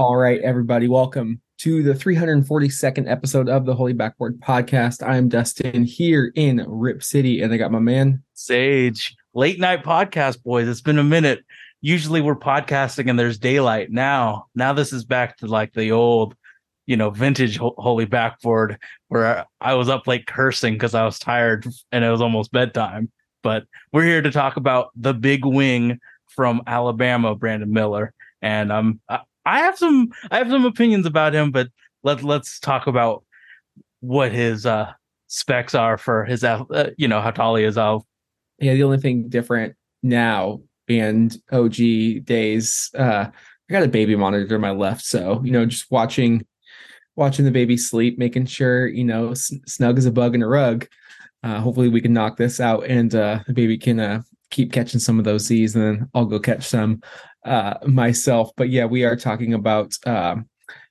All right, everybody, welcome to the 342nd episode of the Holy Backboard Podcast. I'm Dustin here in Rip City, and I got my man Sage. Late night podcast, boys. It's been a minute. Usually we're podcasting and there's daylight. Now, now this is back to like the old, you know, vintage Holy Backboard where I was up late cursing because I was tired and it was almost bedtime. But we're here to talk about the big wing from Alabama, Brandon Miller. And I'm um, I have some I have some opinions about him, but let let's talk about what his uh specs are for his uh, you know how tall he is. I'll yeah. The only thing different now and OG days, uh, I got a baby monitor on my left, so you know just watching watching the baby sleep, making sure you know snug as a bug in a rug. Uh, hopefully we can knock this out and uh, the baby can uh, keep catching some of those Z's and then I'll go catch some uh, myself. But yeah, we are talking about uh,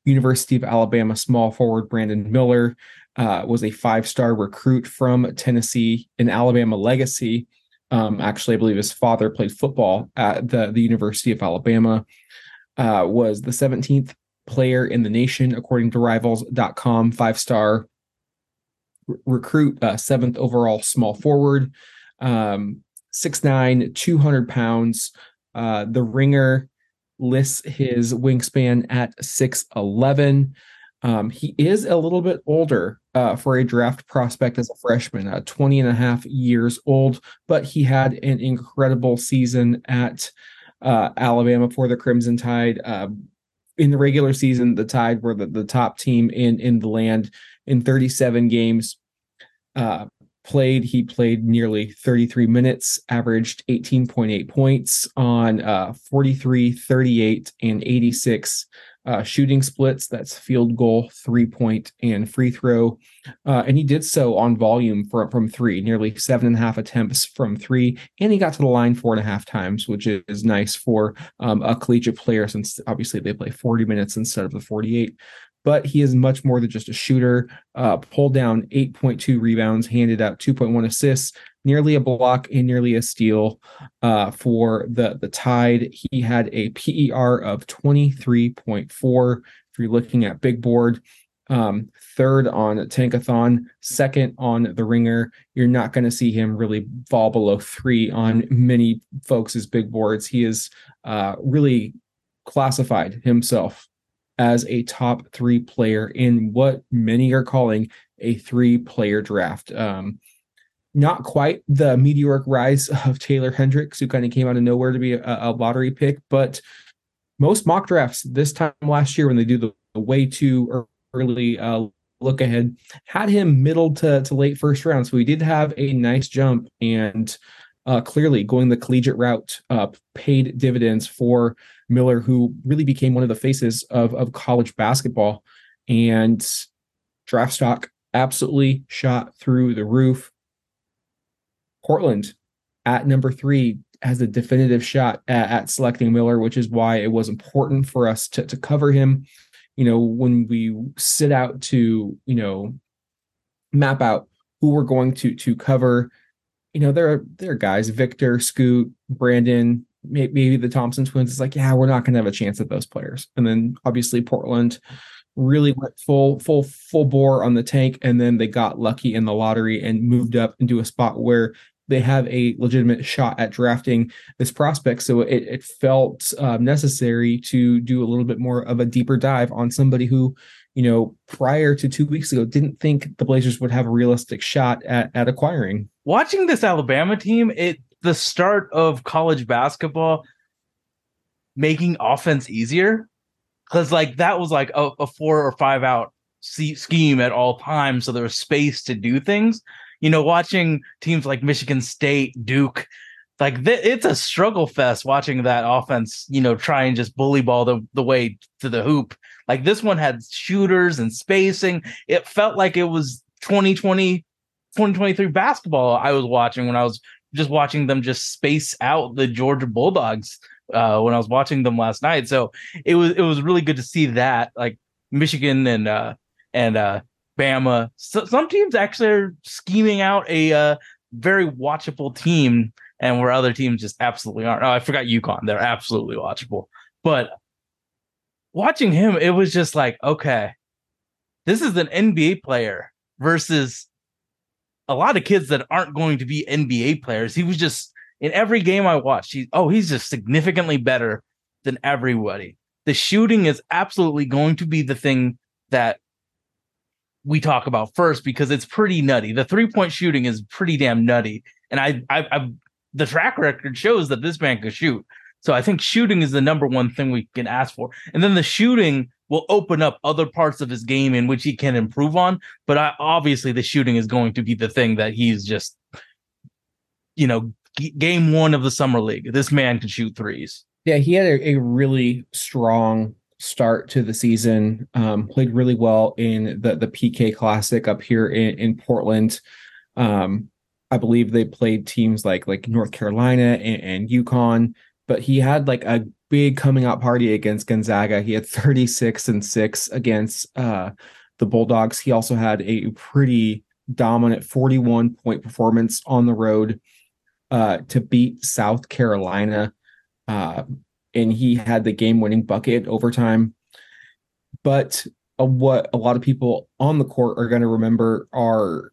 University of Alabama small forward Brandon Miller. Uh, was a five star recruit from Tennessee, an Alabama legacy. Um, actually, I believe his father played football at the, the University of Alabama. Uh, was the 17th player in the nation, according to rivals.com, five star recruit, uh, seventh overall small forward, um, 6'9, 200 pounds, uh, the ringer lists his wingspan at 6'11. Um, he is a little bit older uh, for a draft prospect as a freshman, uh, 20 and a half years old, but he had an incredible season at uh, Alabama for the Crimson Tide. Uh, in the regular season, the Tide were the, the top team in, in the land in 37 games. Played. He played nearly 33 minutes, averaged 18.8 points on uh, 43, 38, and 86 uh, shooting splits. That's field goal, three point, and free throw. Uh, and he did so on volume from, from three, nearly seven and a half attempts from three. And he got to the line four and a half times, which is nice for um, a collegiate player since obviously they play 40 minutes instead of the 48 but he is much more than just a shooter. Uh, pulled down 8.2 rebounds, handed out 2.1 assists, nearly a block, and nearly a steal uh, for the the Tide. He had a PER of 23.4. If you're looking at big board, um, third on Tankathon, second on the Ringer. You're not going to see him really fall below three on many folks' big boards. He is uh, really classified himself as a top three player in what many are calling a three player draft. Um, not quite the meteoric rise of Taylor Hendricks, who kind of came out of nowhere to be a, a lottery pick, but most mock drafts this time last year, when they do the, the way too early uh, look ahead, had him middle to, to late first round. So he did have a nice jump and uh, clearly going the collegiate route uh, paid dividends for Miller, who really became one of the faces of, of college basketball. And draft stock absolutely shot through the roof. Portland at number three has a definitive shot at, at, selecting Miller, which is why it was important for us to, to cover him. You know, when we sit out to, you know, map out who we're going to to cover, you know, there are there are guys, Victor, Scoot, Brandon, maybe the Thompson twins is like, yeah, we're not going to have a chance at those players. And then obviously Portland really went full, full, full bore on the tank. And then they got lucky in the lottery and moved up into a spot where they have a legitimate shot at drafting this prospect. So it, it felt uh, necessary to do a little bit more of a deeper dive on somebody who, you know, prior to two weeks ago, didn't think the Blazers would have a realistic shot at, at acquiring. Watching this Alabama team, it the start of college basketball making offense easier? Because like that was like a, a, four or five out scheme at all times so there was space to do things. You know watching teams like michigan state duke like th- it's a struggle fest watching that offense you know try and just bully ball the, the way to the hoop. Like this one had shooters and spacing. It felt like it was 2020 2023 basketball i was watching when i was just watching them just space out the Georgia Bulldogs uh, when I was watching them last night. So it was it was really good to see that like Michigan and uh, and uh, Bama. So, some teams actually are scheming out a uh, very watchable team, and where other teams just absolutely aren't. Oh, I forgot UConn; they're absolutely watchable. But watching him, it was just like, okay, this is an NBA player versus a lot of kids that aren't going to be NBA players. He was just in every game I watched, he oh, he's just significantly better than everybody. The shooting is absolutely going to be the thing that we talk about first because it's pretty nutty. The three point shooting is pretty damn nutty, and I, I, I, the track record shows that this man can shoot. So I think shooting is the number one thing we can ask for, and then the shooting will open up other parts of his game in which he can improve on. But I, obviously, the shooting is going to be the thing that he's just, you know, g- game one of the summer league. This man can shoot threes. Yeah, he had a, a really strong start to the season. Um, played really well in the the PK Classic up here in, in Portland. Um, I believe they played teams like like North Carolina and, and UConn, but he had like a big coming out party against Gonzaga. He had 36 and 6 against uh, the Bulldogs. He also had a pretty dominant 41 point performance on the road uh, to beat South Carolina. Uh, and he had the game winning bucket overtime. But uh, what a lot of people on the court are going to remember are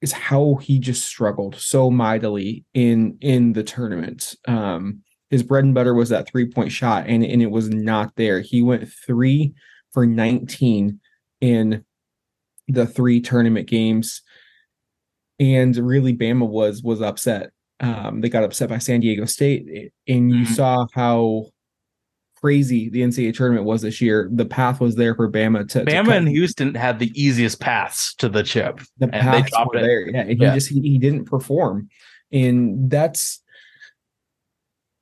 is how he just struggled so mightily in in the tournament. Um, his bread and butter was that three point shot, and, and it was not there. He went three for 19 in the three tournament games. And really Bama was was upset. Um, they got upset by San Diego State. And you mm-hmm. saw how crazy the NCAA tournament was this year. The path was there for Bama to Bama to and Houston had the easiest paths to the chip. The paths were it. there. Yeah, and yeah. he just he, he didn't perform. And that's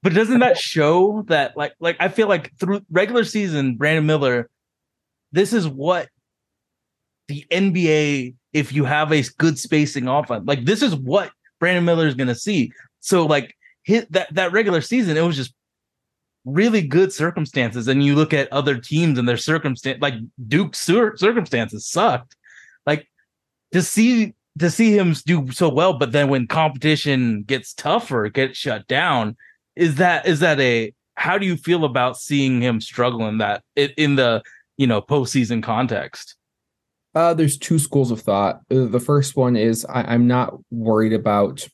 but doesn't that show that like like I feel like through regular season, Brandon Miller, this is what the NBA, if you have a good spacing offense, like this is what Brandon Miller is gonna see. So like hit that that regular season, it was just really good circumstances. And you look at other teams and their circumstance, like Duke's circumstances sucked. Like to see to see him do so well, but then when competition gets tougher, get shut down, is that is that a how do you feel about seeing him struggle in that in the you know postseason context? Uh, there's two schools of thought. Uh, the first one is I, I'm not worried about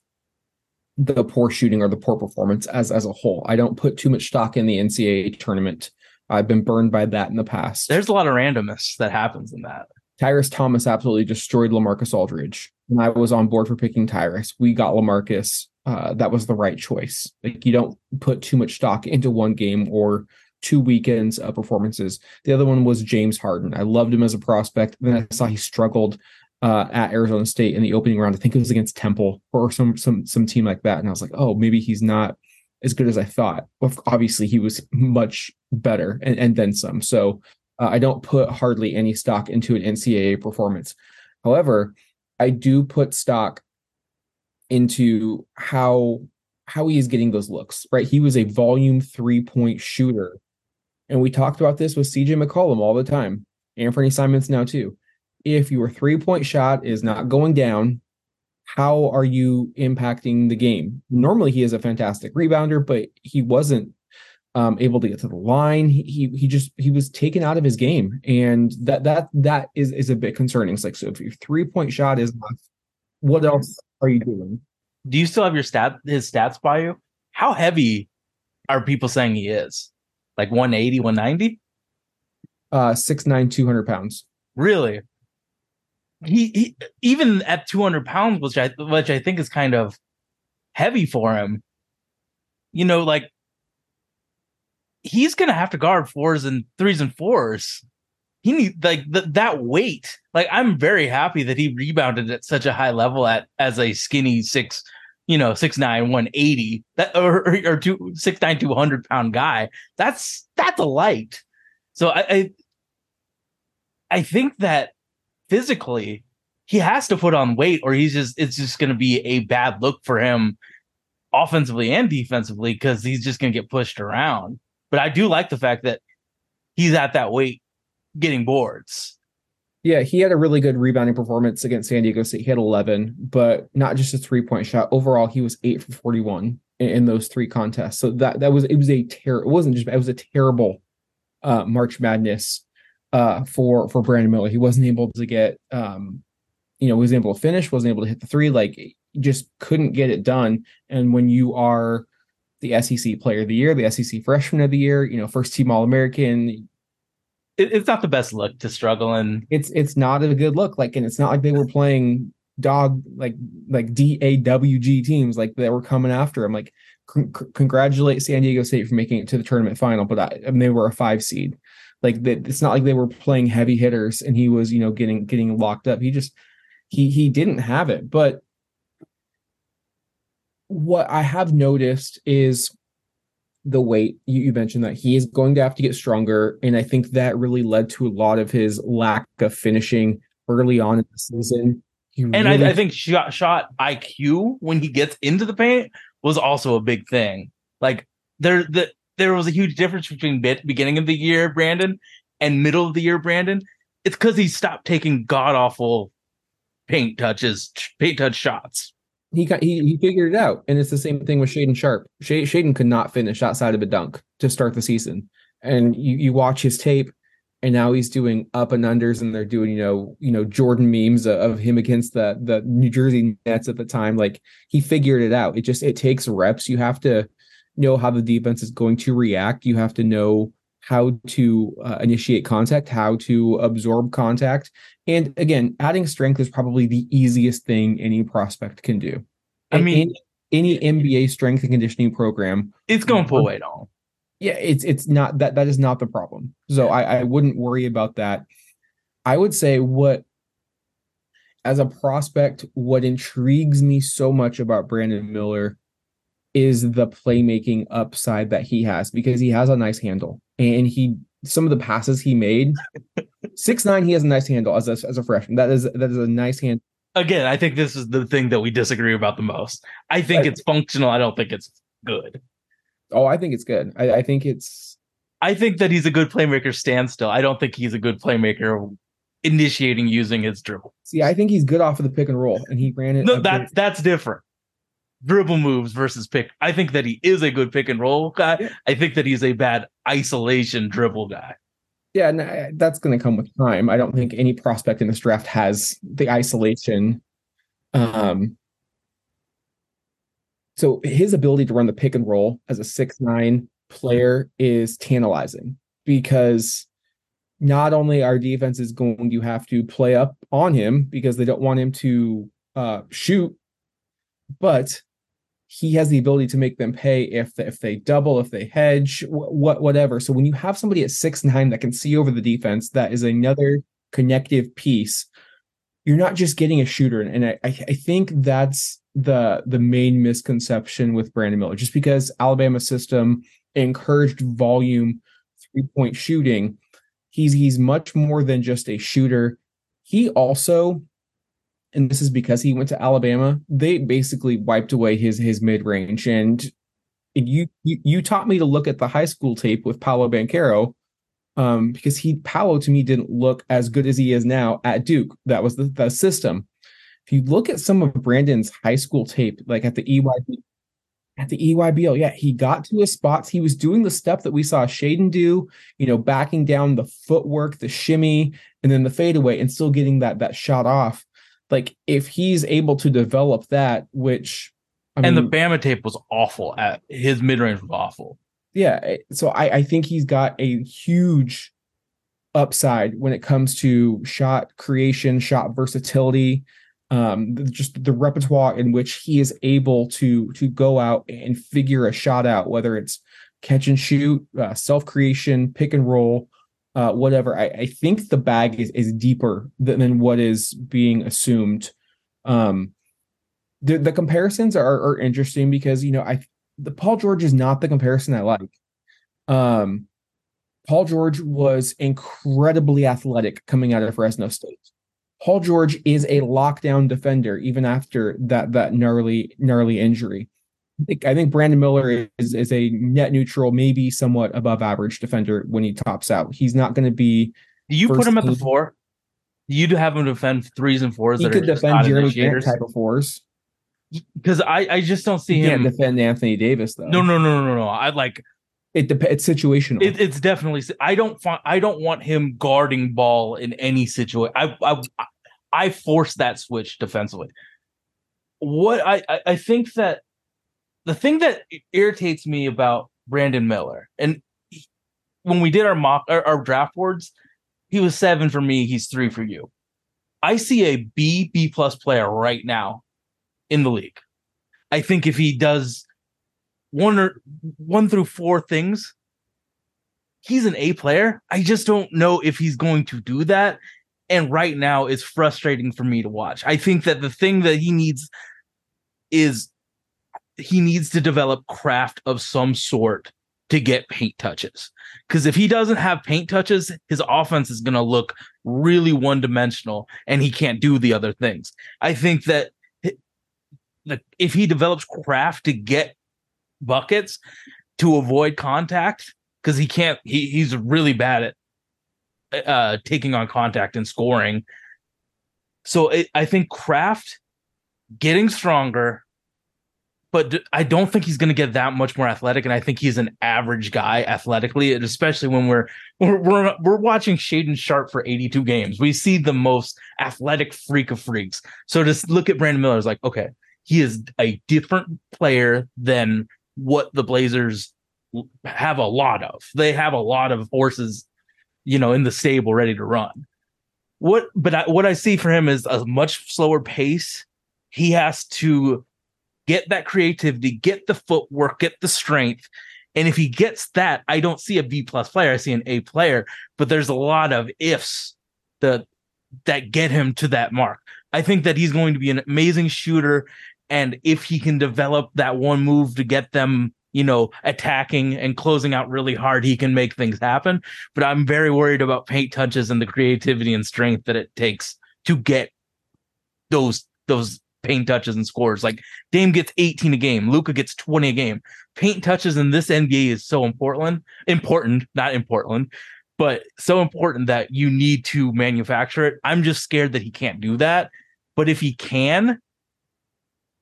the poor shooting or the poor performance as as a whole. I don't put too much stock in the NCAA tournament. I've been burned by that in the past. There's a lot of randomness that happens in that. Tyrus Thomas absolutely destroyed Lamarcus Aldridge. And I was on board for picking Tyrus. We got Lamarcus uh, that was the right choice. Like you don't put too much stock into one game or two weekends of performances. The other one was James Harden. I loved him as a prospect. Then I saw he struggled uh, at Arizona State in the opening round. I think it was against Temple or some some some team like that. And I was like, oh, maybe he's not as good as I thought. Well, obviously, he was much better and, and then some. So uh, I don't put hardly any stock into an NCAA performance. However, I do put stock into how how he is getting those looks, right? He was a volume three point shooter. And we talked about this with CJ McCollum all the time. Anfernee Simons now too. If your three point shot is not going down, how are you impacting the game? Normally he is a fantastic rebounder, but he wasn't um, able to get to the line. He, he he just he was taken out of his game, and that that that is is a bit concerning. It's like so if your three point shot is not, what else are you doing? Do you still have your stat his stats by you? How heavy are people saying he is? Like 180, 190? Uh 6'9, 200 pounds. Really? He, he even at 200 pounds, which I which I think is kind of heavy for him. You know, like he's gonna have to guard fours and threes and fours he need like th- that weight. Like I'm very happy that he rebounded at such a high level at as a skinny six, you know, six nine one eighty that or or, two six nine two hundred pound guy. That's that's a light. So I, I I think that physically he has to put on weight or he's just it's just going to be a bad look for him offensively and defensively because he's just going to get pushed around. But I do like the fact that he's at that weight getting boards. Yeah, he had a really good rebounding performance against San Diego State. He had 11, but not just a three point shot. Overall, he was eight for 41 in, in those three contests. So that that was it was a terror. It wasn't just it was a terrible uh, March Madness uh, for for Brandon Miller. He wasn't able to get um, you know, wasn't able to finish, wasn't able to hit the three, like just couldn't get it done. And when you are the SEC player of the year, the SEC freshman of the year, you know, first team All American. It, it's not the best look to struggle and it's it's not a good look. Like, and it's not like they were playing dog like like DAWG teams like that were coming after him. Like, c- congratulate San Diego State for making it to the tournament final, but I, I mean, they were a five seed. Like, that, it's not like they were playing heavy hitters and he was you know getting getting locked up. He just he he didn't have it, but what I have noticed is the weight. You, you, mentioned that he is going to have to get stronger, and I think that really led to a lot of his lack of finishing early on in the season. He and really... I, I, think shot shot IQ when he gets into the paint was also a big thing. Like there, the, there was a huge difference between bit, beginning of the year Brandon and middle of the year Brandon. It's because he stopped taking god awful paint touches, paint touch shots he got he, he figured it out, and it's the same thing with Shaedon Sharpe. Shaedon could not finish outside of a dunk to start the season, and you you watch his tape, and now he's doing up and unders, and they're doing you know you know Jordan memes of him against the the New Jersey Nets at the time. Like he figured it out. It just it takes reps. You have to know how the defense is going to react. You have to know how to uh, initiate contact, how to absorb contact. And again, adding strength is probably the easiest thing any prospect can do. I mean, any, any NBA strength and conditioning program, it's going to pull weight on. Yeah, it's it's not that that is not the problem. So I, I wouldn't worry about that. I would say what as a prospect, what intrigues me so much about Brandon Miller is the playmaking upside that he has because he has a nice handle. And he some of the passes he made six nine he has a nice handle as a, as a freshman. That is that is a nice hand. Again i think this is the thing that we disagree about the most. I think it's functional. I don't think it's good. Oh i think it's good. I, I think it's i think that he's a good playmaker standstill. I don't think he's a good playmaker initiating using his dribble. See i think he's good off of the pick and roll and he ran it no that, that's different dribble moves versus pick. I think that he is a good pick and roll guy. Yeah. I think that he's a bad isolation dribble guy. Yeah, uh, that's going to come with time. I don't think any prospect in this draft has the isolation. Um, so his ability to run the pick and roll as a six nine player is tantalizing because not only our defense is going to have to play up on him because they don't want him to uh, shoot, but he has the ability to make them pay if if they double, if they hedge, what whatever. So when you have somebody at six nine that can see over the defense, that is another connective piece. You're not just getting a shooter, and I I think that's the the main misconception with Brandon Miller. Just because Alabama system encouraged volume three point shooting, he's he's much more than just a shooter. He also and this is because he went to Alabama, they basically wiped away his his mid range. And you, you you taught me to look at the high school tape with Paolo Banchero, um, because he Paolo to me didn't look as good as he is now at Duke. That was the, the system. If you look at some of Brandon's high school tape, like at the EYB, at the EYBL, yeah, he got to his spots. He was doing the stuff that we saw Shaedon do, you know, backing down the footwork, the shimmy, and then the fadeaway, and still getting that that shot off like if he's able to develop that, which I and mean, the Bama tape was awful at his mid range was awful. Yeah, eh, so I, I think he's got a huge upside when it comes to shot creation, shot versatility, um, just the repertoire in which he is able to to go out and figure a shot out, whether it's catch and shoot, uh, self creation, pick and roll, uh, whatever. I, I think the bag is is deeper than, than what is being assumed. Um, the the comparisons are are interesting because you know I the Paul George is not the comparison I like. Um, Paul George was incredibly athletic coming out of Fresno State. Paul George is a lockdown defender even after that that gnarly gnarly injury. I think, I think Brandon Miller is is a net neutral, maybe somewhat above average defender when he tops out. He's not going to be. Do you put him at the four? You'd have him defend threes and fours. He could defend Jerami Grant type of fours. Because I, I just don't see he him defend Anthony Davis though. No, no, no, no, no. I like It dep- it's situational. It, it's definitely. I don't find. I don't want him guarding ball in any situation. I I I force that switch defensively. What I I, I think that the thing that irritates me about Brandon Miller, and when we did our mock our, our draft boards, he was seven for me. He's three for you. I see a B B plus player right now in the league. I think if he does one or one through four things, he's an A player. I just don't know if he's going to do that. And right now it's frustrating for me to watch. I think that the thing that he needs is he needs to develop craft of some sort to get paint touches. Because if he doesn't have paint touches, his offense is going to look really one dimensional and he can't do the other things. I think that if he develops craft to get buckets to avoid contact, because he can't, he, he's really bad at uh, taking on contact and scoring. So it, I think craft getting stronger but I don't think he's going to get that much more athletic. And I think he's an average guy athletically, and especially when we're we're we're, we're watching Shaedon Sharpe for 82 games. We see the most athletic freak of freaks. So just look at Brandon Miller is like, okay, he is a different player than what the Blazers have a lot of. They have a lot of horses, you know, in the stable ready to run. What, but I, what I see for him is a much slower pace. He has to get that creativity, get the footwork, get the strength. And if he gets that, I don't see a B plus player. I see an A player, but there's a lot of ifs that that get him to that mark. I think that he's going to be an amazing shooter. And if he can develop that one move to get them, you know, attacking and closing out really hard, he can make things happen. But I'm very worried about paint touches and the creativity and strength that it takes to get those those paint touches and scores. Like Dame gets 18 a game, Luka gets 20 a game. Paint touches in this NBA is so important, important, not important, but so important that you need to manufacture it. I'm just scared that he can't do that. But if he can,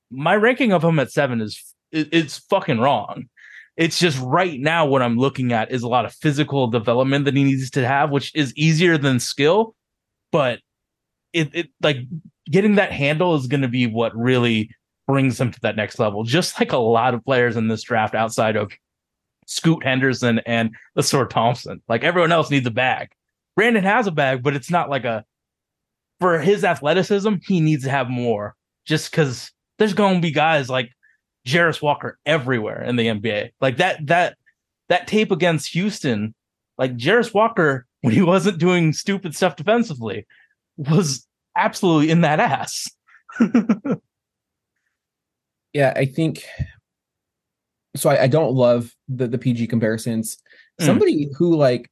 my ranking of him at seven is it's fucking wrong. It's just right now what I'm looking at is a lot of physical development that he needs to have, which is easier than skill, but it, it like getting that handle is going to be what really brings him to that next level. Just like a lot of players in this draft outside of Scoot Henderson and Ausar Thompson. Like everyone else needs a bag. Brandon has a bag, but it's not like a for his athleticism, he needs to have more. Just because there's going to be guys like Jarace Walker everywhere in the NBA. Like that that that tape against Houston, like Jarace Walker when he wasn't doing stupid stuff defensively was absolutely in that ass. yeah, I think so. I, I, don't love the the PG comparisons. Mm. Somebody who like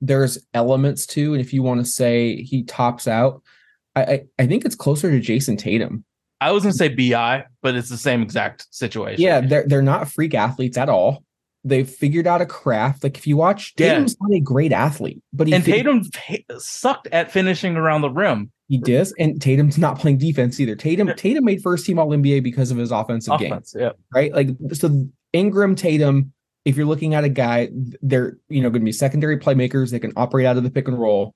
there's elements to, and if you want to say he tops out, I, I, I think it's closer to Jayson Tatum. I was gonna say Bi, but it's the same exact situation. Yeah, they're they're not freak athletes at all they've figured out a craft. Like if you watch, Tatum's yeah. not a great athlete, but he and Tatum sucked at finishing around the rim. He does, and Tatum's not playing defense either. Tatum yeah. Tatum made first team All NBA because of his offensive Offense, game. Yeah, right. Like so, Ingram Tatum. If you're looking at a guy, they're you know going to be secondary playmakers. They can operate out of the pick and roll.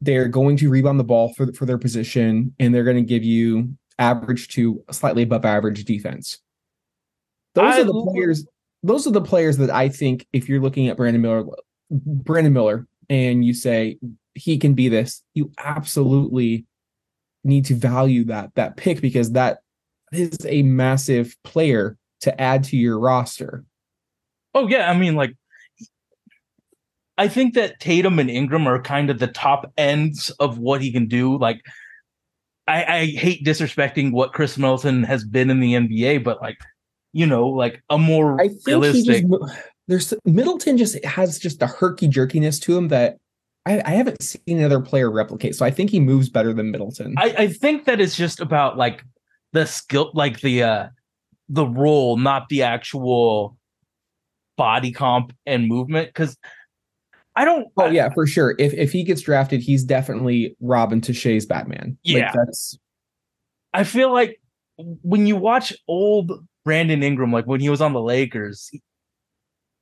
They're going to rebound the ball for for their position, and they're going to give you average to slightly above average defense. Those I, are the players those are the players that I think if you're looking at Brandon Miller, Brandon Miller, and you say he can be this, you absolutely need to value that that pick because that is a massive player to add to your roster. Oh yeah, I mean like I think that Tatum and Ingram are kind of the top ends of what he can do. Like I, I hate disrespecting what Khris Middleton has been in the NBA, but like you know, like a more I think realistic. Just, there's Middleton just has just a herky jerkiness to him that I, I, haven't seen another player replicate. So I think he moves better than Middleton. I, I think that it's just about like the skill, like the uh the role, not the actual body comp and movement. Because I don't. Oh yeah, for sure. If if he gets drafted, he's definitely Robin Shay's Batman. Yeah, like that's. I feel like when you watch old Brandon Ingram, like when he was on the Lakers,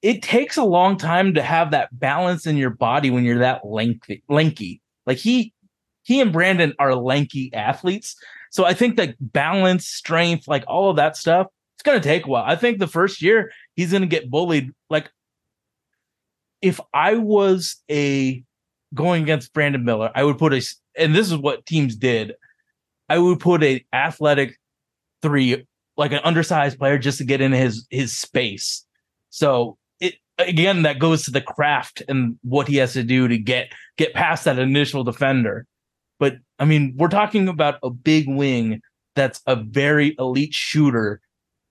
it, takes a long time to have that balance in your body when you're that lengthy, lanky. Like he, he and Brandon are lanky athletes. So I think that balance, strength, like all of that stuff, it's going to take a while. I think the first year he's going to get bullied. Like if I was a going against Brandon Miller, I would put a, and this is what teams did. I would put a athletic three, like an undersized player, just to get in his his space. So it again that goes to the craft and what he has to do to get get past that initial defender. But I mean, we're talking about a big wing that's a very elite shooter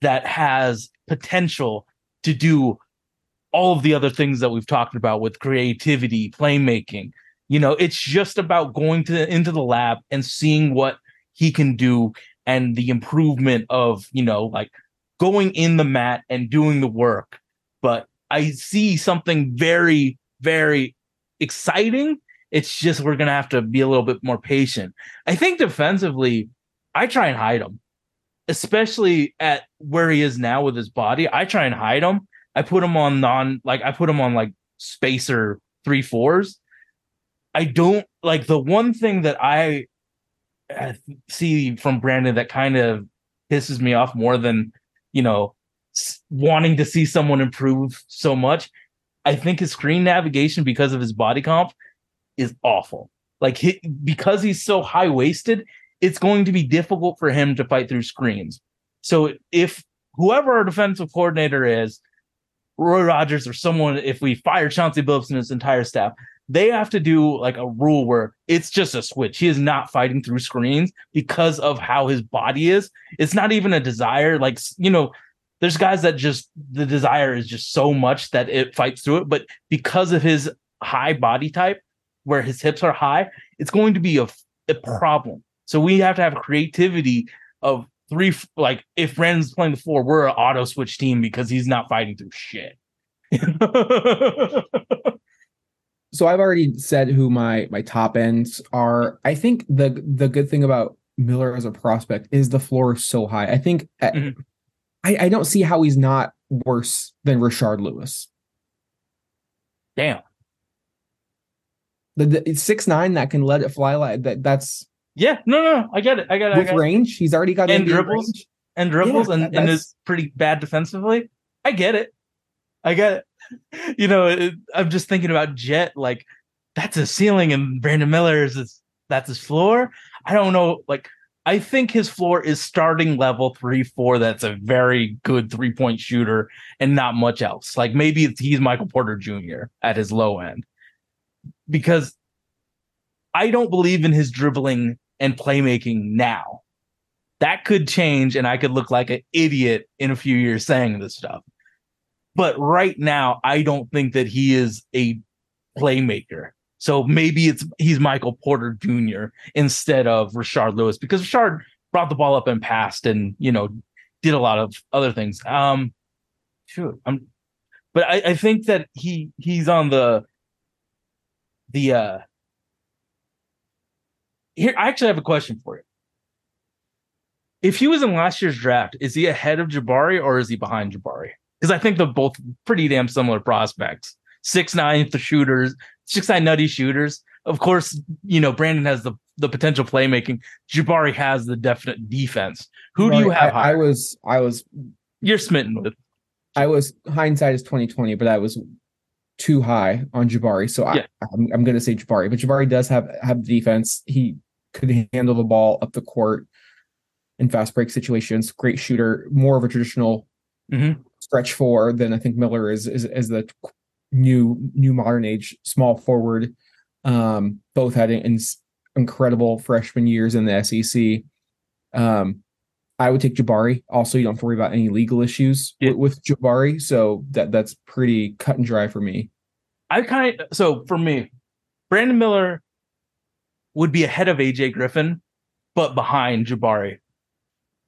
that has potential to do all of the other things that we've talked about with creativity, playmaking. You know, it's just about going to into the lab and seeing what he can do and the improvement of, you know, like going in the mat and doing the work. But I see something very, very exciting. It's just we're gonna have to be a little bit more patient. I think defensively, I try and hide him, especially at where he is now with his body. I try and hide him. I put him on non like I put him on like spacer three fours. I don't like the one thing that I see from Brandon that kind of pisses me off more than you know wanting to see someone improve so much. I think his screen navigation because of his body comp is awful. Like he, because he's so high waisted, it's going to be difficult for him to fight through screens. So if whoever our defensive coordinator is, Roy Rogers or someone, if we fire Chauncey Billups and his entire staff, they have to do like a rule where it's just a switch. He is not fighting through screens because of how his body is. It's not even a desire. Like, you know, there's guys that just the desire is just so much that it fights through it. But because of his high body type, where his hips are high, it's going to be a, a problem. So we have to have creativity of three like if Brandon's playing the four, we're an auto switch team because he's not fighting through shit. so I've already said who my my top ends are. I think the the good thing about Miller as a prospect is the floor is so high. I think mm-hmm. I, I don't see how he's not worse than Rashard Lewis. Damn. The, the six nine that can let it fly like that. That's yeah. No, no, I get it. I got it. With get range, it. he's already got and dribbles range. and dribbles, yeah, and, and is pretty bad defensively. I get it. I get it. You know, I'm just thinking about Jet. Like that's a ceiling, and Brandon Miller is his, that's his floor. I don't know. Like I think his floor is starting level three, four. That's a very good three point shooter and not much else. Like maybe he's Michael Porter Jr. at his low end because I don't believe in his dribbling and playmaking now. That could change and I could look like an idiot in a few years saying this stuff. But right now, I don't think that he is a playmaker. So maybe it's he's Michael Porter Jr. instead of Rashard Lewis because Rashard brought the ball up and passed and you know did a lot of other things. Um, shoot, I'm, but I, I think that he he's on the the uh here. I actually have a question for you. If he was in last year's draft, is he ahead of Jabari or is he behind Jabari? Because I think they're both pretty damn similar prospects. Six nine the shooters, six nine nutty shooters. Of course, you know Brandon has the the potential playmaking. Jabari has the definite defense. Who do you have? I, I, was I was you're smitten with. I was hindsight is twenty twenty, but I was too high on Jabari, so yeah. I, I'm, I'm going to say Jabari. But Jabari does have have defense. He could handle the ball up the court in fast break situations. Great shooter, more of a traditional mm-hmm. Stretch four then I think Miller is is, is the new new modern age small forward. Um, both had in, incredible freshman years in the SEC. Um, I would take Jabari. Also, you don't have to worry about any legal issues yeah. with, with Jabari, so that that's pretty cut and dry for me. I kind of so for me, Brandon Miller would be ahead of AJ Griffin, but behind Jabari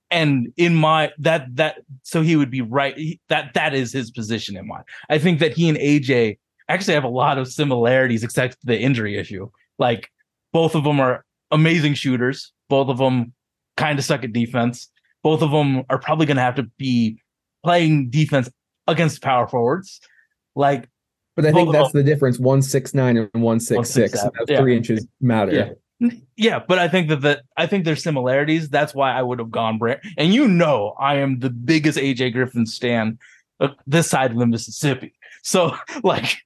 and in my that that so he would be right he, that that is his position in mind i think that he and aj actually have a lot of similarities except the injury issue like both of them are amazing shooters both of them kind of suck at defense both of them are probably going to have to be playing defense against power forwards Like, but I think that's the difference: one six nine and one six six. Yeah. Three inches matter. Yeah. Yeah, but I think that the I think there's similarities. That's why I would have gone Brand. And you know, I am the biggest AJ Griffin stan uh, this side of the Mississippi. So like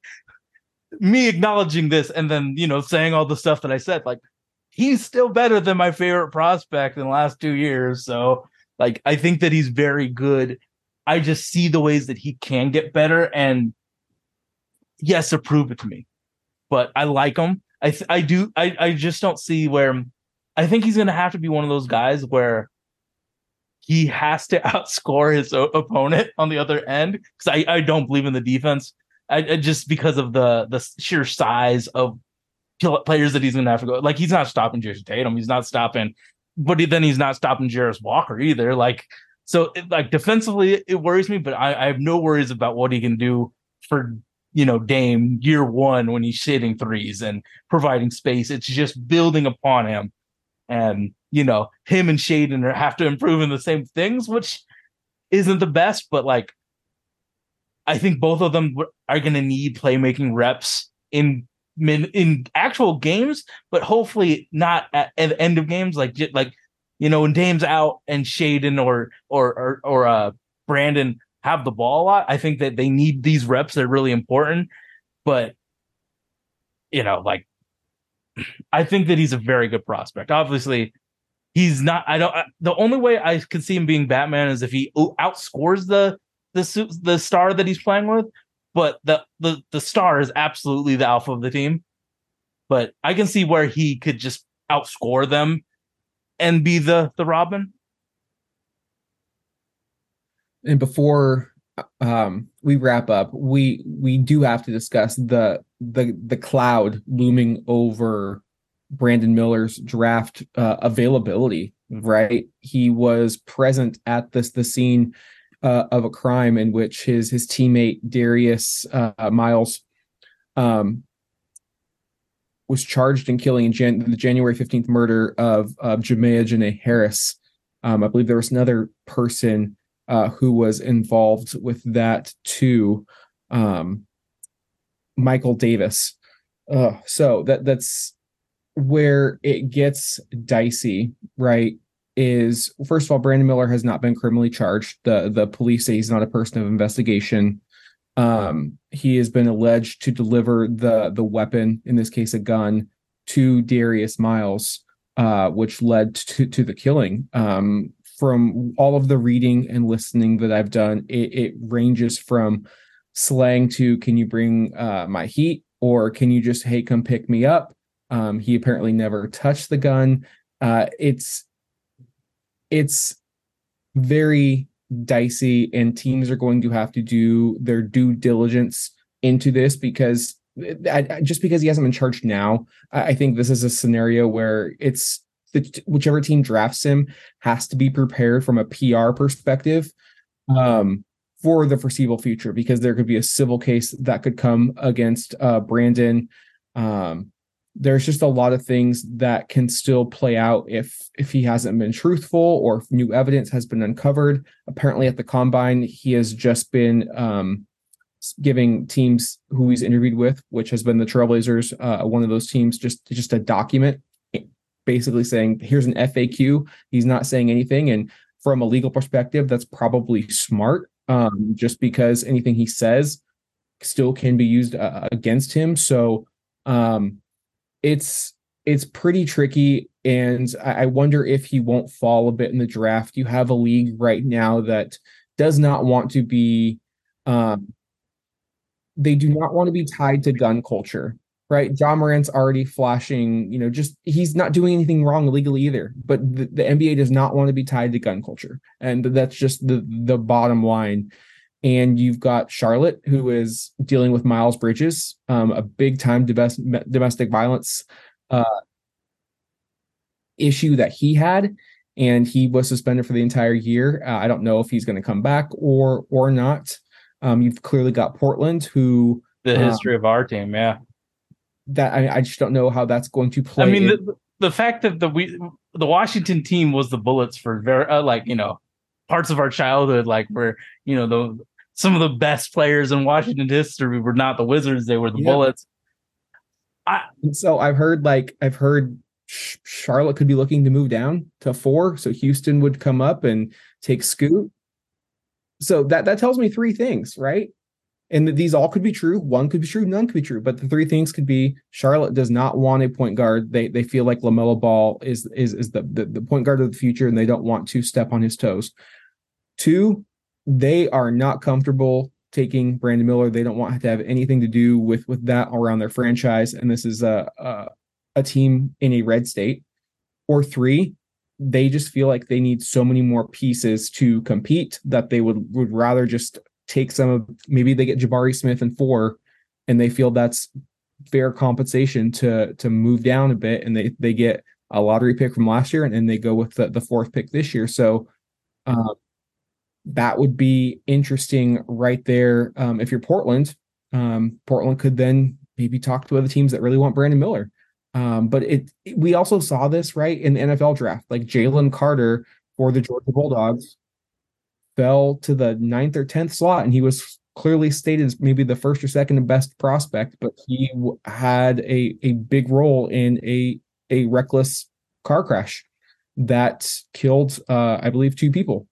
me acknowledging this and then you know saying all the stuff that I said, like he's still better than my favorite prospect in the last two years. So like I think that he's very good. I just see the ways that he can get better and yes, approve it to me. But I like him. I th- I do I I just don't see where I think he's going to have to be one of those guys where he has to outscore his o- opponent on the other end because I, I don't believe in the defense. I, I, just because of the the sheer size of players that he's going to have to go. Like he's not stopping Jayson Tatum. He's not stopping, but then he's not stopping Jarace Walker either. Like so, it, like defensively, it worries me, but I, I have no worries about what he can do for you know Dame year one when he's shooting threes and providing space. It's just building upon him, and you know him and Shaedon have to improve in the same things, which isn't the best, but like I think both of them are going to need playmaking reps in in actual games, but hopefully not at, at the end of games. Like like you know when Dame's out and Shaedon or or or, or uh, Brandon have the ball a lot. I think that they need these reps. They're really important. But you know, like I think that he's a very good prospect. Obviously, he's not. I don't. The only way I could see him being Batman is if he outscores the the the star that he's playing with. But the the the star is absolutely the alpha of the team. But I can see where he could just outscore them and be the the Robin and before um, we wrap up, we we do have to discuss the the the cloud looming over Brandon Miller's draft uh, availability. Right, he was present at this the scene uh, of a crime in which his his teammate Darius uh, Miles um, was charged in killing in Jan- the January fifteenth murder of of Jamea Jonae Harris. Um, I believe there was another person uh, who was involved with that too. Um, Michael Davis. Uh, so that that's where it gets dicey, right? Is first of all, Brandon Miller has not been criminally charged. The the police say he's not a person of investigation. Um, he has been alleged to deliver the the weapon, in this case, a gun, to Darius Miles, uh, which led to to the killing. Um, from all of the reading and listening that I've done, it, it ranges from slang to "Can you bring uh, my heat?" or "Can you just hey come pick me up?" Um, he apparently never touched the gun. Uh, it's it's very dicey, and teams are going to have to do their due diligence into this because I, I, just because he hasn't been charged now, I, I think this is a scenario where it's the, whichever team drafts him has to be prepared from a PR perspective um, for the foreseeable future because there could be a civil case that could come against uh, Brandon. Um, there's just a lot of things that can still play out if if he hasn't been truthful or if new evidence has been uncovered. Apparently, at the combine, he has just been um, giving teams who he's interviewed with, which has been the Trailblazers, uh, one of those teams, just just a document basically saying, here's an FAQ. He's not saying anything. And from a legal perspective, that's probably smart um, just because anything he says still can be used uh, against him. So um, it's it's pretty tricky. And I, I wonder if he won't fall a bit in the draft. You have a league right now that does not want to be um, they do not want to be tied to gun culture right? Ja Morant's already flashing, you know, just he's not doing anything wrong legally either. But the, the, NBA does not want to be tied to gun culture, and that's just the the bottom line. And you've got Charlotte, who is dealing with Miles Bridges, um, a big time domestic violence uh, issue that he had, and he was suspended for the entire year. Uh, I don't know if he's going to come back or or not. Um, you've clearly got Portland, who the history um, of our team, yeah that I, I just don't know how that's going to play. I mean, the, the fact that the we the Washington team was the Bullets for very uh, like you know parts of our childhood, like where you know the some of the best players in Washington history were not the Wizards; they were the Yeah. Bullets. And so I've heard like I've heard Charlotte could be looking to move down to four, so Houston would come up and take Scoot. So that that tells me three things, right? And these all could be true. One could be true, none could be true. But the three things could be Charlotte does not want a point guard. They they feel like LaMelo Ball is is is the, the the point guard of the future, and they don't want to step on his toes. Two, they are not comfortable taking Brandon Miller. They don't want to have anything to do with with that around their franchise. And this is a a, a team in a red state. Or three, they just feel like they need so many more pieces to compete that they would would rather just take some of maybe they get Jabari Smith and four, and they feel that's fair compensation to to move down a bit, and they they get a lottery pick from last year, and then they go with the, the fourth pick this year. So. Um, that would be interesting right there. Um, if you're Portland, um, Portland could then maybe talk to other teams that really want Brandon Miller. Um, but it, it- we also saw this right in the NFL draft, like Jalen Carter for the Georgia Bulldogs fell to the ninth or tenth slot, and he was clearly stated as maybe the first or second best prospect, but he had a a big role in a a reckless car crash that killed, uh, I believe, two people.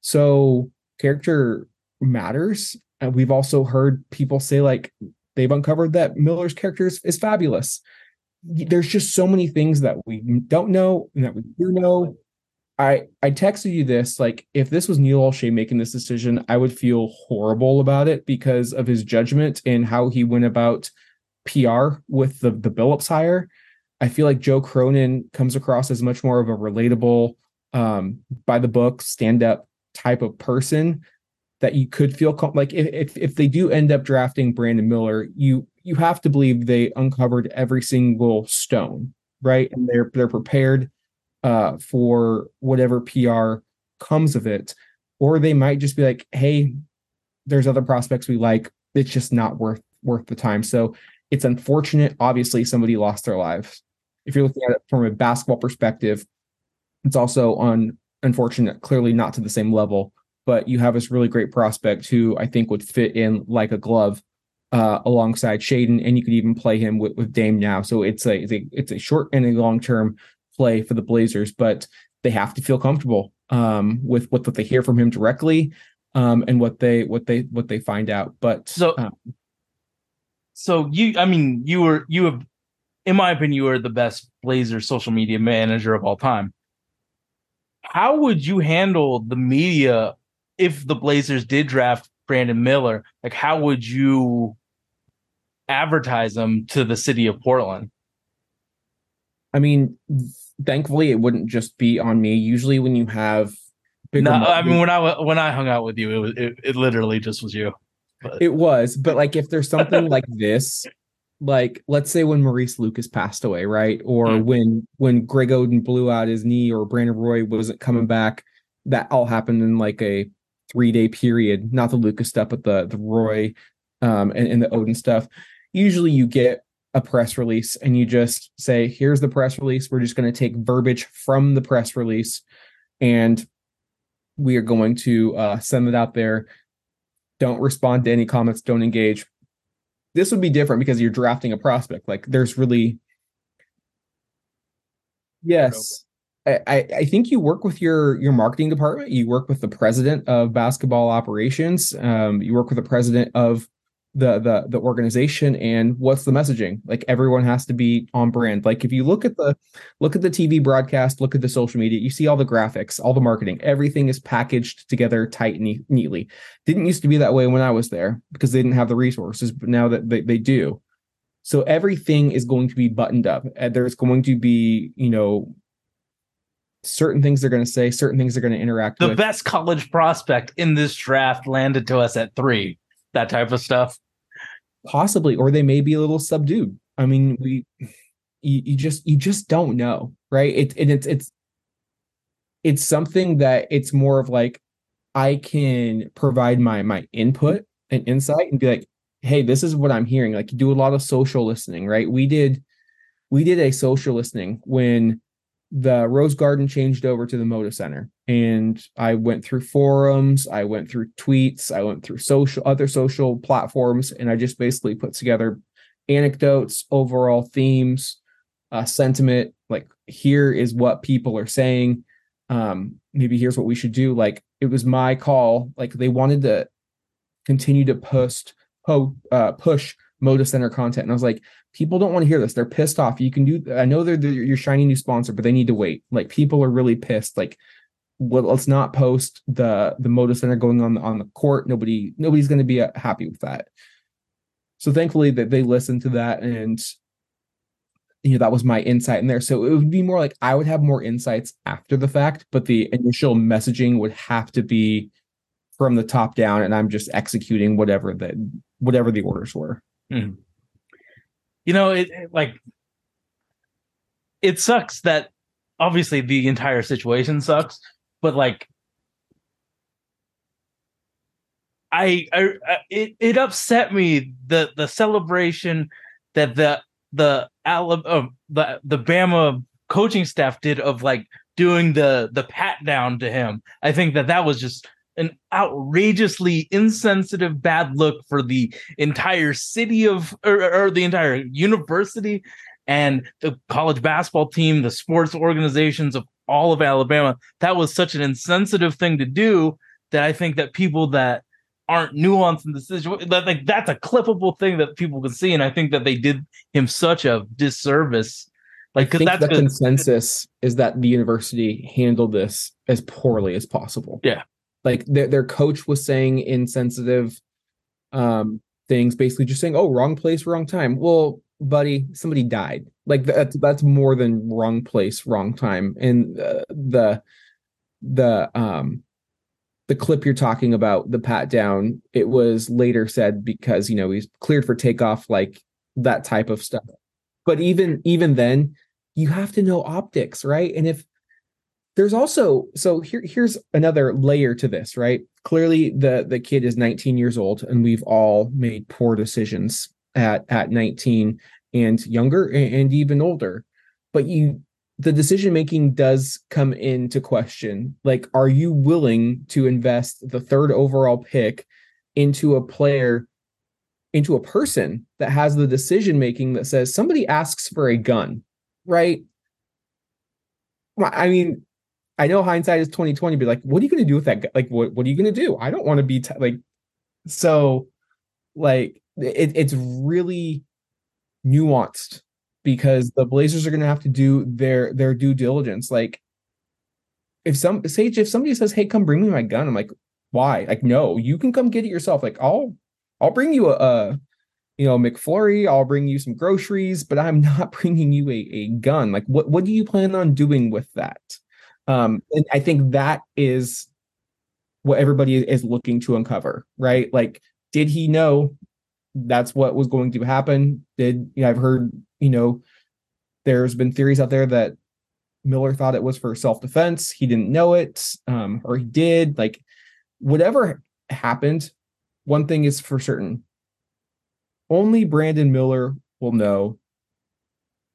So character matters. And we've also heard people say like they've uncovered that Miller's character is, is fabulous. There's just so many things that we don't know and that we do know. I I texted you this like if this was Neil Olshey making this decision, I would feel horrible about it because of his judgment and how he went about PR with the the Billups hire. I feel like Joe Cronin comes across as much more of a relatable, um, by the book, stand up type of person that you could feel com- like if, if if they do end up drafting Brandon Miller, you you have to believe they uncovered every single stone, right? And they're they're prepared uh for whatever PR comes of it. Or they might just be like, hey, there's other prospects we like. It's just not worth worth the time. So it's unfortunate. Obviously, somebody lost their lives. If you're looking at it from a basketball perspective, it's also on unfortunate, clearly not to the same level, but you have this really great prospect who I think would fit in like a glove uh, alongside Shaedon, and you could even play him with, with Dame now. So it's a, it's a it's a short and a long term play for the Blazers, but they have to feel comfortable um, with what, what they hear from him directly um, and what they what they what they find out. But So- um, So you, I mean, you were you have, in my opinion, you are the best Blazer social media manager of all time. How would you handle the media if the Blazers did draft Brandon Miller? Like, how would you advertise them to the city of Portland? I mean, thankfully, it wouldn't just be on me. Usually, when you have No, I mean when I when I hung out with you, it was it, it literally just was you. It was, but like if there's something like this, like let's say when Maurice Lucas passed away, right? Or Mm. when when Greg Oden blew out his knee or Brandon Roy wasn't coming back, that all happened in like a three day period. Not the Lucas stuff, but the the Roy um and, and the Oden stuff. Usually you get a press release and you just say, here's the press release. We're just going to take verbiage from the press release and we are going to uh, send it out there. Don't respond to any comments. Don't engage. This would be different because you're drafting a prospect. Like there's really yes. I, I think you work with your your marketing department. You work with the president of basketball operations. Um, you work with the president of the the the organization and what's the messaging like everyone has to be on brand like if you look at the look at the tv broadcast look at the social media you see all the graphics all the marketing everything is packaged together tight and neatly didn't used to be that way when I was there because they didn't have the resources, but now that they, they do. So everything is going to be buttoned up. And there's going to be, you know, certain things they're going to say, certain things they're going to interact The with. best college prospect in this draft landed to us at three. That type of stuff. Possibly, or they may be a little subdued. I mean, we, you, you just, you just don't know, right? It, and it's, it's, it's something that it's more of like, I can provide my, my input and insight and be like, Hey, this is what I'm hearing. Like you do a lot of social listening, right? We did, we did a social listening when the Rose Garden changed over to the Moda Center, and I went through forums, I went through tweets, I went through social other social platforms, and I just basically put together anecdotes, overall themes, uh, sentiment. Like here is what people are saying. Um, maybe here's what we should do. Like it was my call. Like they wanted to continue to post, po- uh, push Moda Center content, and I was like, people don't want to hear this. They're pissed off. You can do. I know they're the, your shiny new sponsor, but they need to wait. Like people are really pissed. Like, well, let's not post the the Moda Center going on on the court. Nobody nobody's going to be uh, happy with that. So thankfully that they listened to that and you know that was my insight in there. So it would be more like I would have more insights after the fact, but the initial messaging would have to be from the top down, and I'm just executing whatever that whatever the orders were. Mm-hmm you know, it, it like it sucks that obviously the entire situation sucks, but like I, I, it, it upset me the the celebration that the the Alabama uh, the the Bama coaching staff did of like doing the the pat down to him. I think that that was just an outrageously insensitive bad look for the entire city of or, or, the entire university and the college basketball team the sports organizations of all of alabama. That was such an insensitive thing to do that i think that people that aren't nuanced in the situation that like that's a clippable thing that people can see and i think that they did him such a disservice. Like because that's the consensus is that the university handled this as poorly as possible. Yeah like their their coach was saying insensitive um things basically just saying oh wrong place wrong time. Well buddy somebody died. Like that's that's more than wrong place wrong time. And uh, the the um the clip you're talking about the pat down it was later said because you know he's cleared for takeoff like that type of stuff. But even even then you have to know optics right? And if there's also so here here's another layer to this right? Clearly the the kid is 19 years old and we've all made poor decisions at at 19 and younger and, and even older. But you the decision making does come into question like are you willing to invest the third overall pick into a player into a person that has the decision making that says somebody asks for a gun right? I mean, I know hindsight is 2020, but like, what are you going to do with that? Like, what, what are you going to do? I don't want to be t- like, so like, it, it's really nuanced because the Blazers are going to have to do their, their due diligence. Like, if some Sage, if somebody says, Hey, come bring me my gun, I'm like, why? Like, no, you can come get it yourself. Like, I'll, I'll bring you a, a you know, McFlurry, I'll bring you some groceries, but I'm not bringing you a, a gun. Like, what, what do you plan on doing with that? Um, and I think that is what everybody is looking to uncover, right? Like, did he know that's what was going to happen? Did you know, I've heard, you know, there's been theories out there that Miller thought it was for self-defense. He didn't know it, um, or he did. Like, whatever happened, one thing is for certain. Only Brandon Miller will know.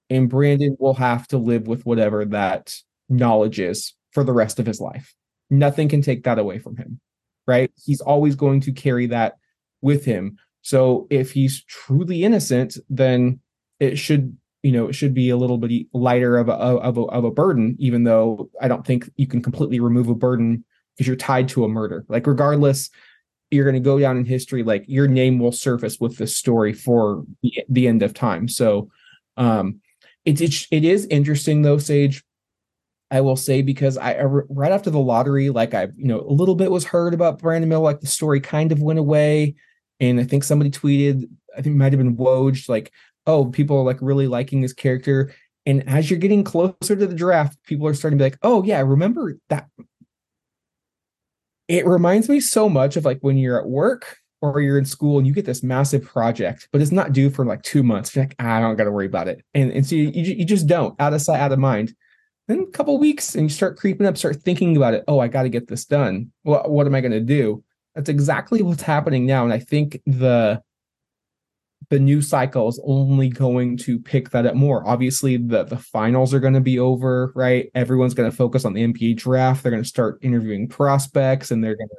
And Brandon will have to live with whatever that knowledge is for the rest of his life. Nothing can take that away from him, right? He's always going to carry that with him. So if he's truly innocent, then it should, you know, it should be a little bit lighter of a, of a, of a burden, even though I don't think you can completely remove a burden because you're tied to a murder. Like, regardless, you're going to go down in history, like your name will surface with this story for the, the end of time. So, um, it, it, it is interesting though, Sage, I will say because I right after the lottery, like I, you know, a little bit was heard about Brandon Miller, like the story kind of went away. And I think somebody tweeted, I think it might have been Woj, like, oh, people are like really liking this character. And as you're getting closer to the draft, people are starting to be like, oh yeah, remember that. It reminds me so much of like when you're at work or you're in school and you get this massive project, but it's not due for like two months. You're like, ah, I don't got to worry about it. And, and so you, you just don't out of sight, out of mind then a couple weeks and you start creeping up, start thinking about it. Oh, I got to get this done. Well, what am I going to do? That's exactly what's happening now. And I think the the new cycle is only going to pick that up more. Obviously, the the finals are going to be over, right? Everyone's going to focus on the NBA draft. They're going to start interviewing prospects, and they're going to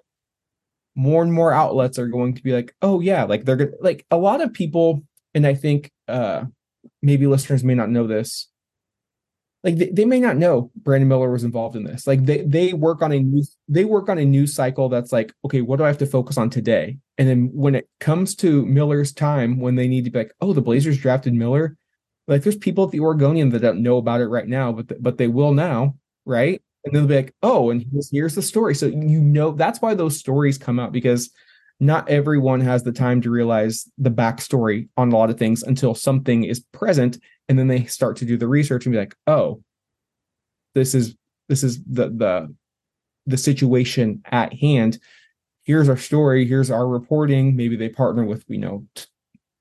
more and more outlets are going to be like, oh yeah, like they're gonna like a lot of people, and I think uh maybe listeners may not know this. Like they, they may not know Brandon Miller was involved in this. Like they they work on a news they work on a news cycle that's like, okay, what do I have to focus on today? And then when it comes to Miller's time, when they need to be like, oh, the Blazers drafted Miller, like there's people at the Oregonian that don't know about it right now, but th- but they will now, right? And they'll be like, oh, and here's, here's the story. So you know that's why those stories come out because not everyone has the time to realize the backstory on a lot of things until something is present, and then they start to do the research and be like, oh, this is this is the the the situation at hand. Here's our story. Here's our reporting. Maybe they partner with you know t-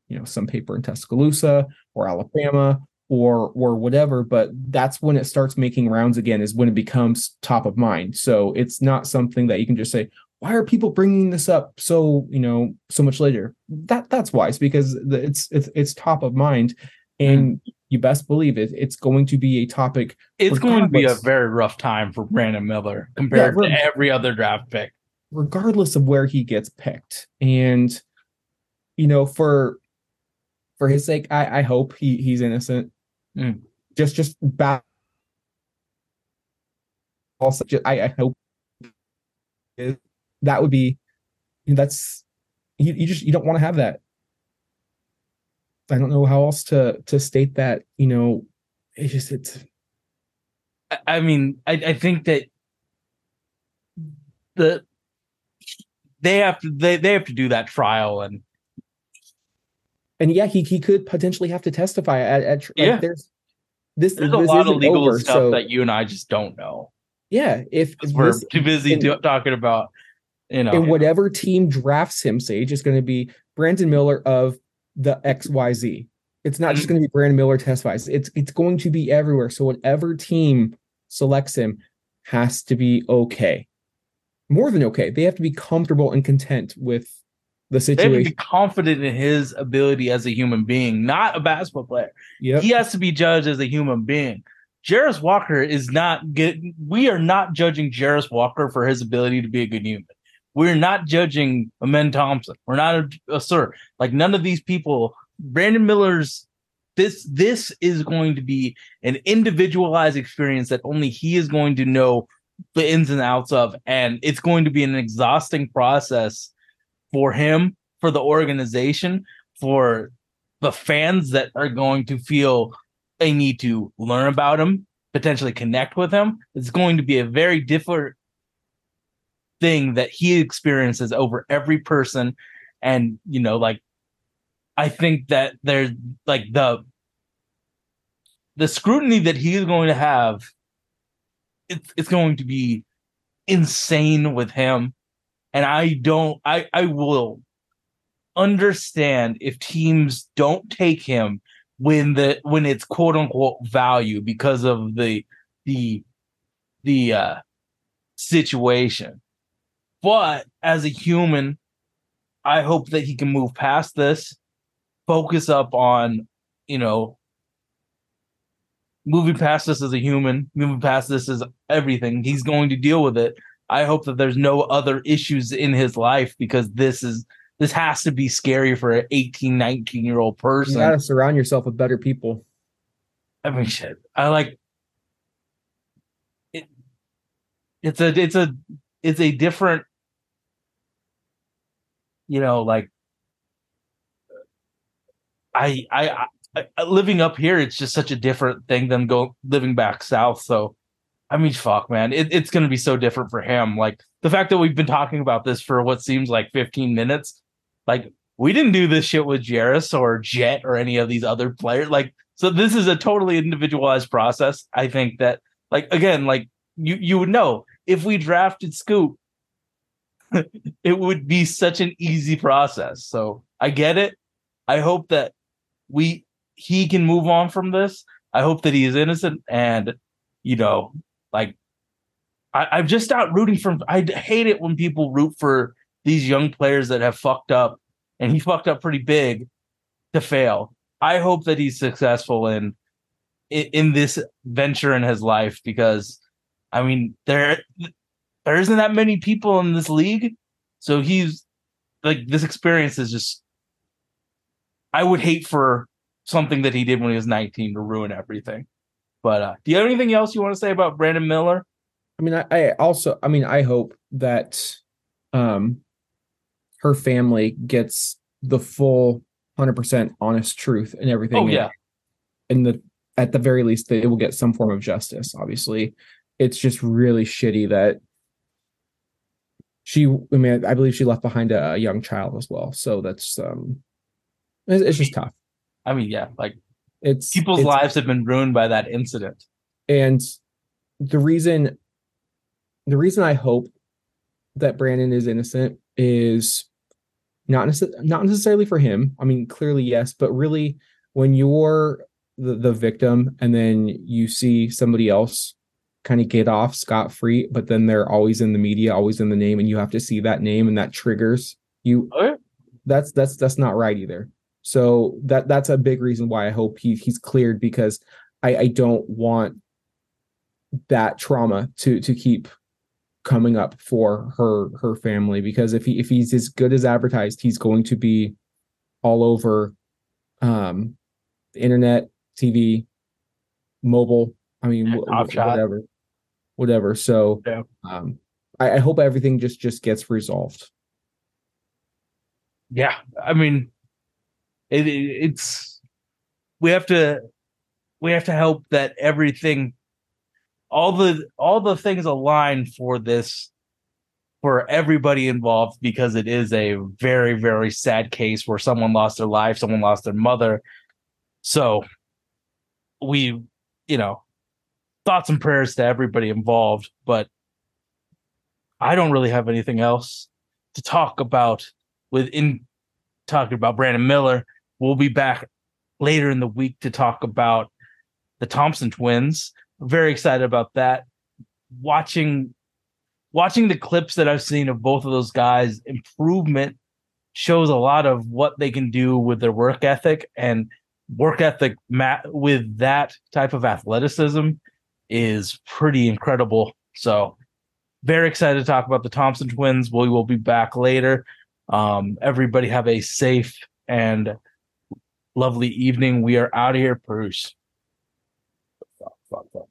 you know some paper in tuscaloosa or alabama or or whatever but that's when it starts making rounds again is when it becomes top of mind. So it's not something that you can just say why are people bringing this up so you know so much later that that's why it's because it's it's it's top of mind and mm. you best believe it it's going to be a topic it's going to be a very rough time for brandon miller compared yeah, to every other draft pick regardless of where he gets picked. And you know, for for his sake, I, I hope he he's innocent. Mm. Just just back. Also, just, I, I hope that would be that's you, you just you don't want to have that. I don't know how else to to state that. You know, it's just it's. I mean, I, I think that the they have to they, they have to do that trial and and yeah he, he could potentially have to testify at, at like, yeah there's this there's a lot of legal over, stuff so, that you and I just don't know yeah if, if we're this, too busy and, talking about you know and whatever team drafts him sage is going to be Brandon Miller of the XYZ it's not just mm. going to be Brandon Miller testifies it's it's going to be everywhere so whatever team selects him has to be okay more than okay. They have to be comfortable and content with the situation. They have to be confident in his ability as a human being, not a basketball player. Yep. He has to be judged as a human being. Jarace Walker is not good. We are not judging Jarace Walker for his ability to be a good human. We're not judging Amen Thompson. We're not a, Ausar. Like none of these people. Brandon Miller's this this is going to be an individualized experience that only he is going to know the ins and outs of and it's going to be an exhausting process for him for the organization for the fans that are going to feel they need to learn about him potentially connect with him it's going to be a very different thing that he experiences over every person and you know like i think that there's like the the scrutiny that he's going to have it's it's going to be insane with him. And I don't I I will understand if teams don't take him when the when it's quote unquote value because of the the the uh situation. But as a human, I hope that he can move past this, focus up on, you know, moving past this as a human, moving past this as everything. He's going to deal with it. I hope that there's no other issues in his life because this is this has to be scary for an 18, 19 year old person. You gotta surround yourself with better people. I mean shit. I like it it's a it's a it's a different you know like I I living up here, it's just such a different thing than go living back south. So, I mean, fuck, man, it, it's going to be so different for him. Like the fact that we've been talking about this for what seems like 15 minutes, like we didn't do this shit with Jarace or Jet or any of these other players. Like, so this is a totally individualized process. I think that, like, again, like you you would know if we drafted Scoot, it would be such an easy process. So I get it. I hope that we he can move on from this. I hope that he is innocent and you know, like I, I've just stopped rooting for I hate it when people root for these young players that have fucked up and he fucked up pretty big. to fail. I hope that he's successful in, in this venture in his life because I mean there there isn't that many people in this league. So he's like this experience is just I would hate for something that he did when he was 19 to ruin everything. But uh, do you have anything else you want to say about Brandon Miller? I mean, I, I also, I mean, I hope that um, her family gets the full 100% honest truth and everything. Oh, yeah. And the, at the very least, they will get some form of justice. Obviously, it's just really shitty that she, I mean, I believe she left behind a, young child as well. So that's, um, it's, it's just tough. I mean, yeah, like it's people's it's, lives have been ruined by that incident. And the reason the reason I hope that Brandon is innocent is not necess- not necessarily for him. I mean, clearly yes, but really when you're the, the victim and then you see somebody else kind of get off scot free, but then they're always in the media, always in the name, and you have to see that name and that triggers you. Okay. That's that's that's not right either. So that that's a big reason why I hope he he's cleared because I, I don't want that trauma to to keep coming up for her her family because if he if he's as good as advertised he's going to be all over um internet tv mobile i mean Yeah, wh- Top wh- Shot. whatever whatever so Yeah. um I, I hope everything just just gets resolved Yeah, I mean, it, it, it's we have to we have to help that everything, all the all the things align for this for everybody involved because it is a very very sad case where someone lost their life, someone lost their mother. So we, you know, thoughts and prayers to everybody involved, but I don't really have anything else to talk about within talking about Brandon Miller. We'll be back later in the week to talk about the Thompson twins. Very excited about that. Watching watching the clips that I've seen of both of those guys, improvement shows a lot of what they can do with their work ethic and work ethic with that type of athleticism is pretty incredible. So very excited to talk about the Thompson twins. We will be back later. Um, everybody have a safe and lovely evening. We are out of here, fuck.